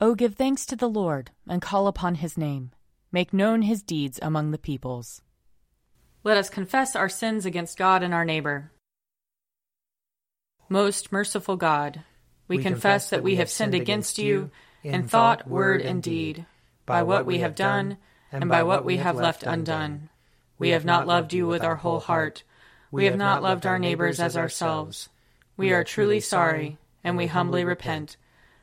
O give thanks to the Lord, and call upon his name. Make known his deeds among the peoples. Let us confess our sins against God and our neighbor. Most merciful God, we, we confess that we have sinned against you in thought, word, and deed, by what we have done, and by what we have left undone. We have not loved you with our whole heart. We have not loved our neighbors as ourselves. We are truly sorry, and we humbly repent.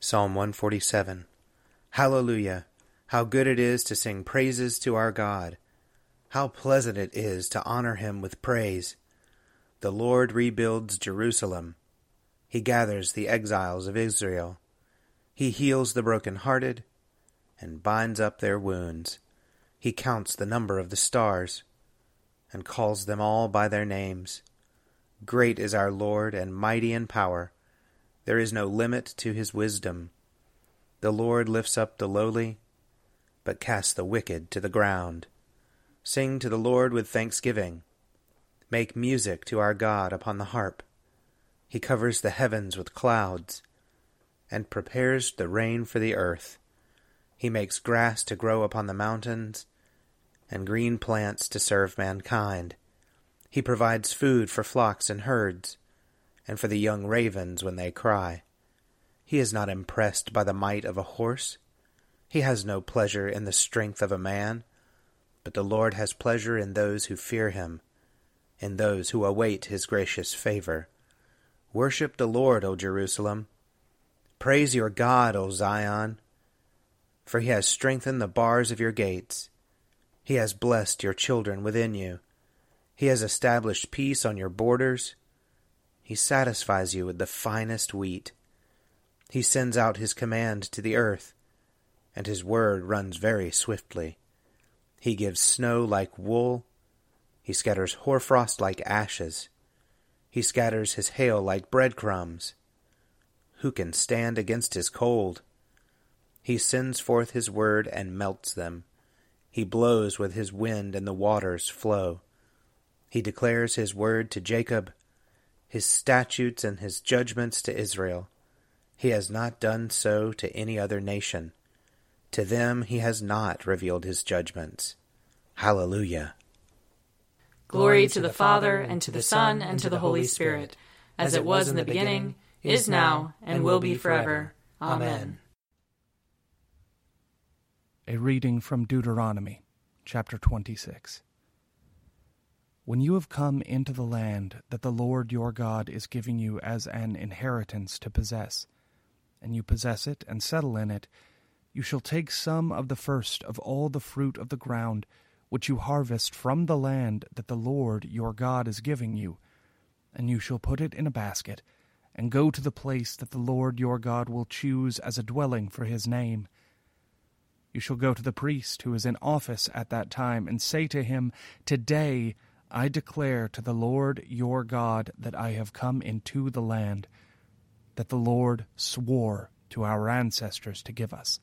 Psalm 147 Hallelujah! How good it is to sing praises to our God! How pleasant it is to honor him with praise! The Lord rebuilds Jerusalem. He gathers the exiles of Israel. He heals the broken-hearted and binds up their wounds. He counts the number of the stars and calls them all by their names. Great is our Lord and mighty in power. There is no limit to his wisdom. The Lord lifts up the lowly, but casts the wicked to the ground. Sing to the Lord with thanksgiving. Make music to our God upon the harp. He covers the heavens with clouds and prepares the rain for the earth. He makes grass to grow upon the mountains and green plants to serve mankind. He provides food for flocks and herds and for the young ravens when they cry. He is not impressed by the might of a horse. He has no pleasure in the strength of a man, but the Lord has pleasure in those who fear him, in those who await his gracious favor. Worship the Lord, O Jerusalem. Praise your God, O Zion. For he has strengthened the bars of your gates. He has blessed your children within you. He has established peace on your borders. He satisfies you with the finest wheat. He sends out his command to the earth, and his word runs very swiftly. He gives snow like wool. He scatters hoarfrost like ashes. He scatters his hail like breadcrumbs. Who can stand against his cold? He sends forth his word and melts them. He blows with his wind and the waters flow. He declares his word to Jacob, his statutes and his judgments to Israel. He has not done so to any other nation. To them he has not revealed his judgments. Hallelujah. Glory to the Father, and to the Son, and to the Holy Spirit, as it was in the beginning, is now, and will be forever. Amen. A reading from Deuteronomy, chapter 26. When you have come into the land that the Lord your God is giving you as an inheritance to possess, and you possess it and settle in it, you shall take some of the first of all the fruit of the ground which you harvest from the land that the Lord your God is giving you, and you shall put it in a basket, and go to the place that the Lord your God will choose as a dwelling for his name. You shall go to the priest who is in office at that time, and say to him, Today I declare to the Lord your God that I have come into the land that the Lord swore to our ancestors to give us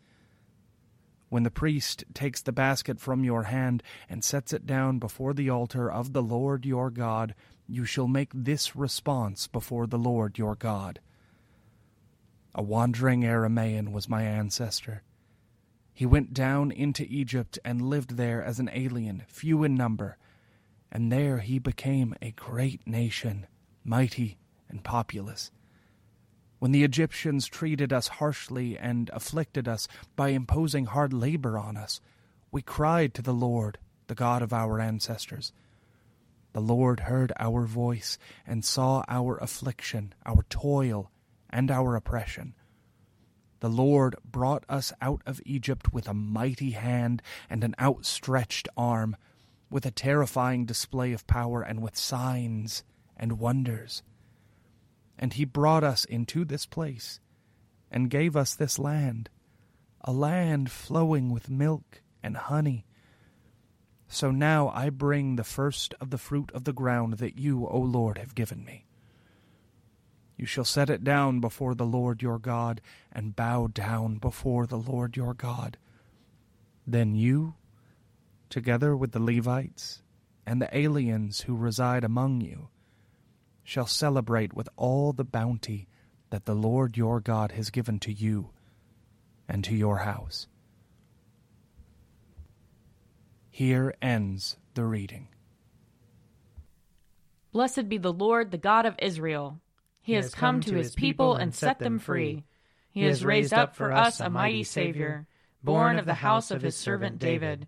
When the priest takes the basket from your hand and sets it down before the altar of the Lord your God, you shall make this response before the Lord your God. A wandering Aramaean was my ancestor. He went down into Egypt and lived there as an alien, few in number, and there he became a great nation, mighty and populous. When the Egyptians treated us harshly and afflicted us by imposing hard labor on us, we cried to the Lord, the God of our ancestors. The Lord heard our voice and saw our affliction, our toil, and our oppression. The Lord brought us out of Egypt with a mighty hand and an outstretched arm, with a terrifying display of power, and with signs and wonders. And he brought us into this place, and gave us this land, a land flowing with milk and honey. So now I bring the first of the fruit of the ground that you, O Lord, have given me. You shall set it down before the Lord your God, and bow down before the Lord your God. Then you, together with the Levites and the aliens who reside among you, shall celebrate with all the bounty that the Lord your God has given to you and to your house. Here ends the reading. Blessed be the Lord, the God of Israel. He, he has come, come to his people and set them free. He has raised up for us a mighty Savior, born of the house of his servant David.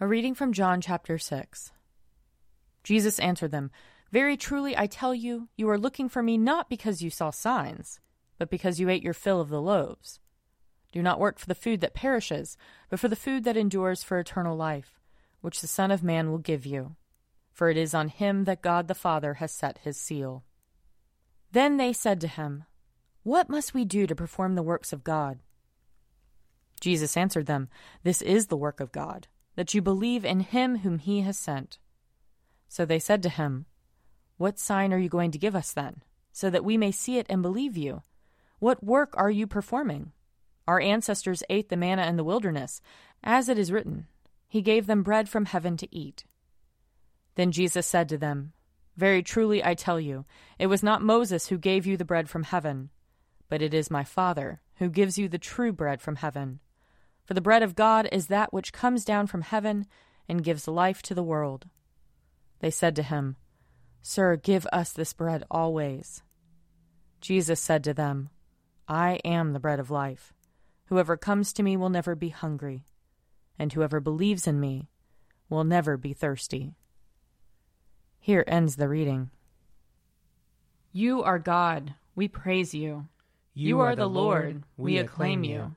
A reading from John chapter 6. Jesus answered them, Very truly I tell you, you are looking for me not because you saw signs, but because you ate your fill of the loaves. Do not work for the food that perishes, but for the food that endures for eternal life, which the Son of Man will give you. For it is on him that God the Father has set his seal. Then they said to him, what must we do to perform the works of God? Jesus answered them, This is the work of God, that you believe in him whom he has sent. So they said to him, What sign are you going to give us then, so that we may see it and believe you? What work are you performing? Our ancestors ate the manna in the wilderness, as it is written, He gave them bread from heaven to eat. Then Jesus said to them, Very truly I tell you, it was not Moses who gave you the bread from heaven but it is my Father who gives you the true bread from heaven. For the bread of God is that which comes down from heaven and gives life to the world. They said to him, Sir, give us this bread always. Jesus said to them, I am the bread of life. Whoever comes to me will never be hungry, and whoever believes in me will never be thirsty. Here ends the reading. You are God, we praise you. You are the Lord, we acclaim you. You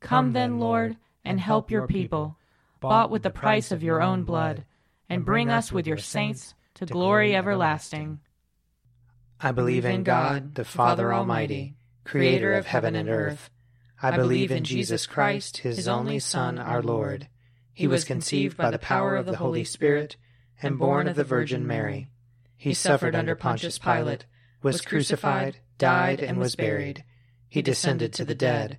Come then, Lord, and help your people, bought with the price of your own blood, and bring us with your saints to glory everlasting. I believe in God, the Father Almighty, creator of heaven and earth. I believe in Jesus Christ, his only Son, our Lord. He was conceived by the power of the Holy Spirit and born of the Virgin Mary. He suffered under Pontius Pilate, was crucified, died, and was buried. He descended to the dead.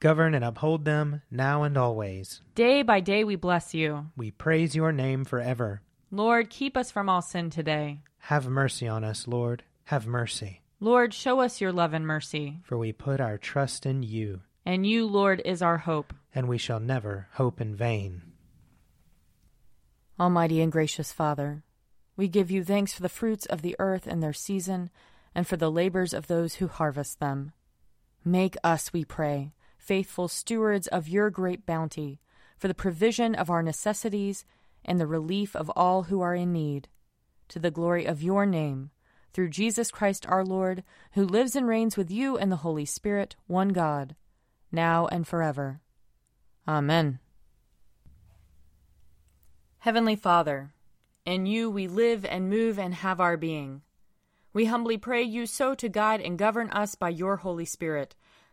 Govern and uphold them now and always. Day by day we bless you. We praise your name forever. Lord, keep us from all sin today. Have mercy on us, Lord. Have mercy. Lord, show us your love and mercy. For we put our trust in you. And you, Lord, is our hope. And we shall never hope in vain. Almighty and gracious Father, we give you thanks for the fruits of the earth and their season, and for the labors of those who harvest them. Make us, we pray, faithful stewards of your great bounty, for the provision of our necessities and the relief of all who are in need. To the glory of your name, through Jesus Christ our Lord, who lives and reigns with you and the Holy Spirit, one God, now and forever. Amen. Heavenly Father, in you we live and move and have our being. We humbly pray you so to guide and govern us by your Holy Spirit,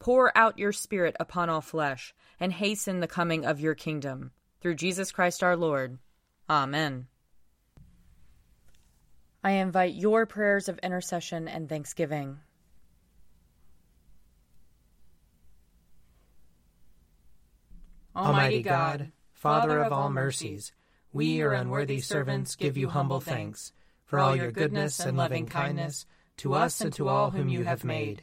Pour out your Spirit upon all flesh, and hasten the coming of your kingdom. Through Jesus Christ our Lord. Amen. I invite your prayers of intercession and thanksgiving. Almighty God, Father of all mercies, we, your unworthy servants, give you humble thanks for all your goodness and loving kindness to us and to all whom you have made.